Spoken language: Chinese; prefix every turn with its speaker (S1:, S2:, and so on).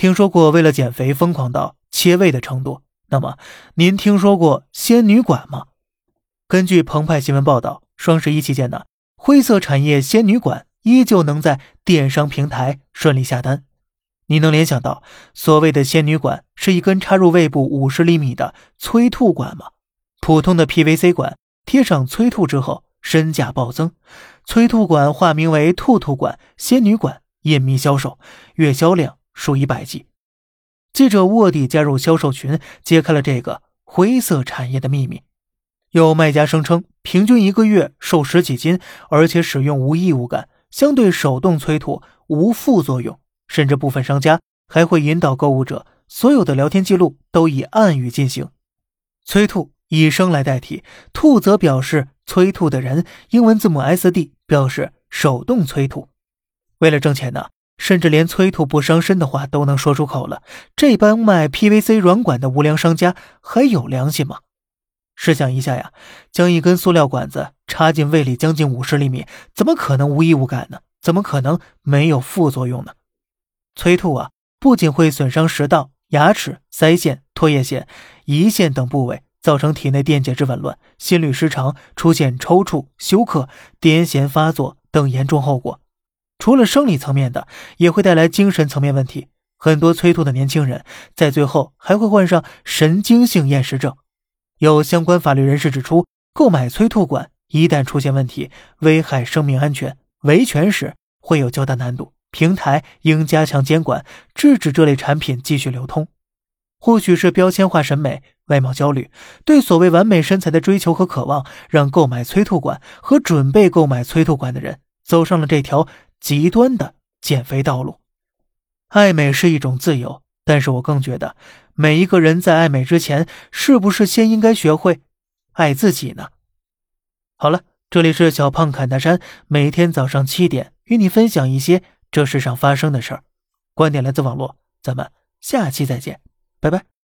S1: 听说过为了减肥疯狂到切胃的程度？那么您听说过仙女馆吗？根据澎湃新闻报道，双十一期间呢，灰色产业仙女馆依旧能在电商平台顺利下单。你能联想到所谓的仙女管是一根插入胃部五十厘米的催吐管吗？普通的 PVC 管贴上催吐之后，身价暴增。催吐管化名为兔兔管、仙女管，隐秘销售，月销量。数以百计，记者卧底加入销售群，揭开了这个灰色产业的秘密。有卖家声称，平均一个月瘦十几斤，而且使用无异物感，相对手动催吐无副作用。甚至部分商家还会引导购物者，所有的聊天记录都以暗语进行催吐，以声来代替，吐则表示催吐的人，英文字母 S D 表示手动催吐。为了挣钱呢？甚至连催吐不伤身的话都能说出口了，这帮卖 PVC 软管的无良商家还有良心吗？试想一下呀，将一根塑料管子插进胃里将近五十厘米，怎么可能无异物感呢？怎么可能没有副作用呢？催吐啊，不仅会损伤食道、牙齿、腮腺、唾液腺、胰腺等部位，造成体内电解质紊乱、心律失常，出现抽搐、休克、癫痫发作等严重后果。除了生理层面的，也会带来精神层面问题。很多催吐的年轻人，在最后还会患上神经性厌食症。有相关法律人士指出，购买催吐管一旦出现问题，危害生命安全，维权时会有较大难度。平台应加强监管，制止这类产品继续流通。或许是标签化审美、外貌焦虑，对所谓完美身材的追求和渴望，让购买催吐管和准备购买催吐管的人走上了这条。极端的减肥道路，爱美是一种自由，但是我更觉得，每一个人在爱美之前，是不是先应该学会爱自己呢？好了，这里是小胖侃大山，每天早上七点与你分享一些这世上发生的事儿，观点来自网络，咱们下期再见，拜拜。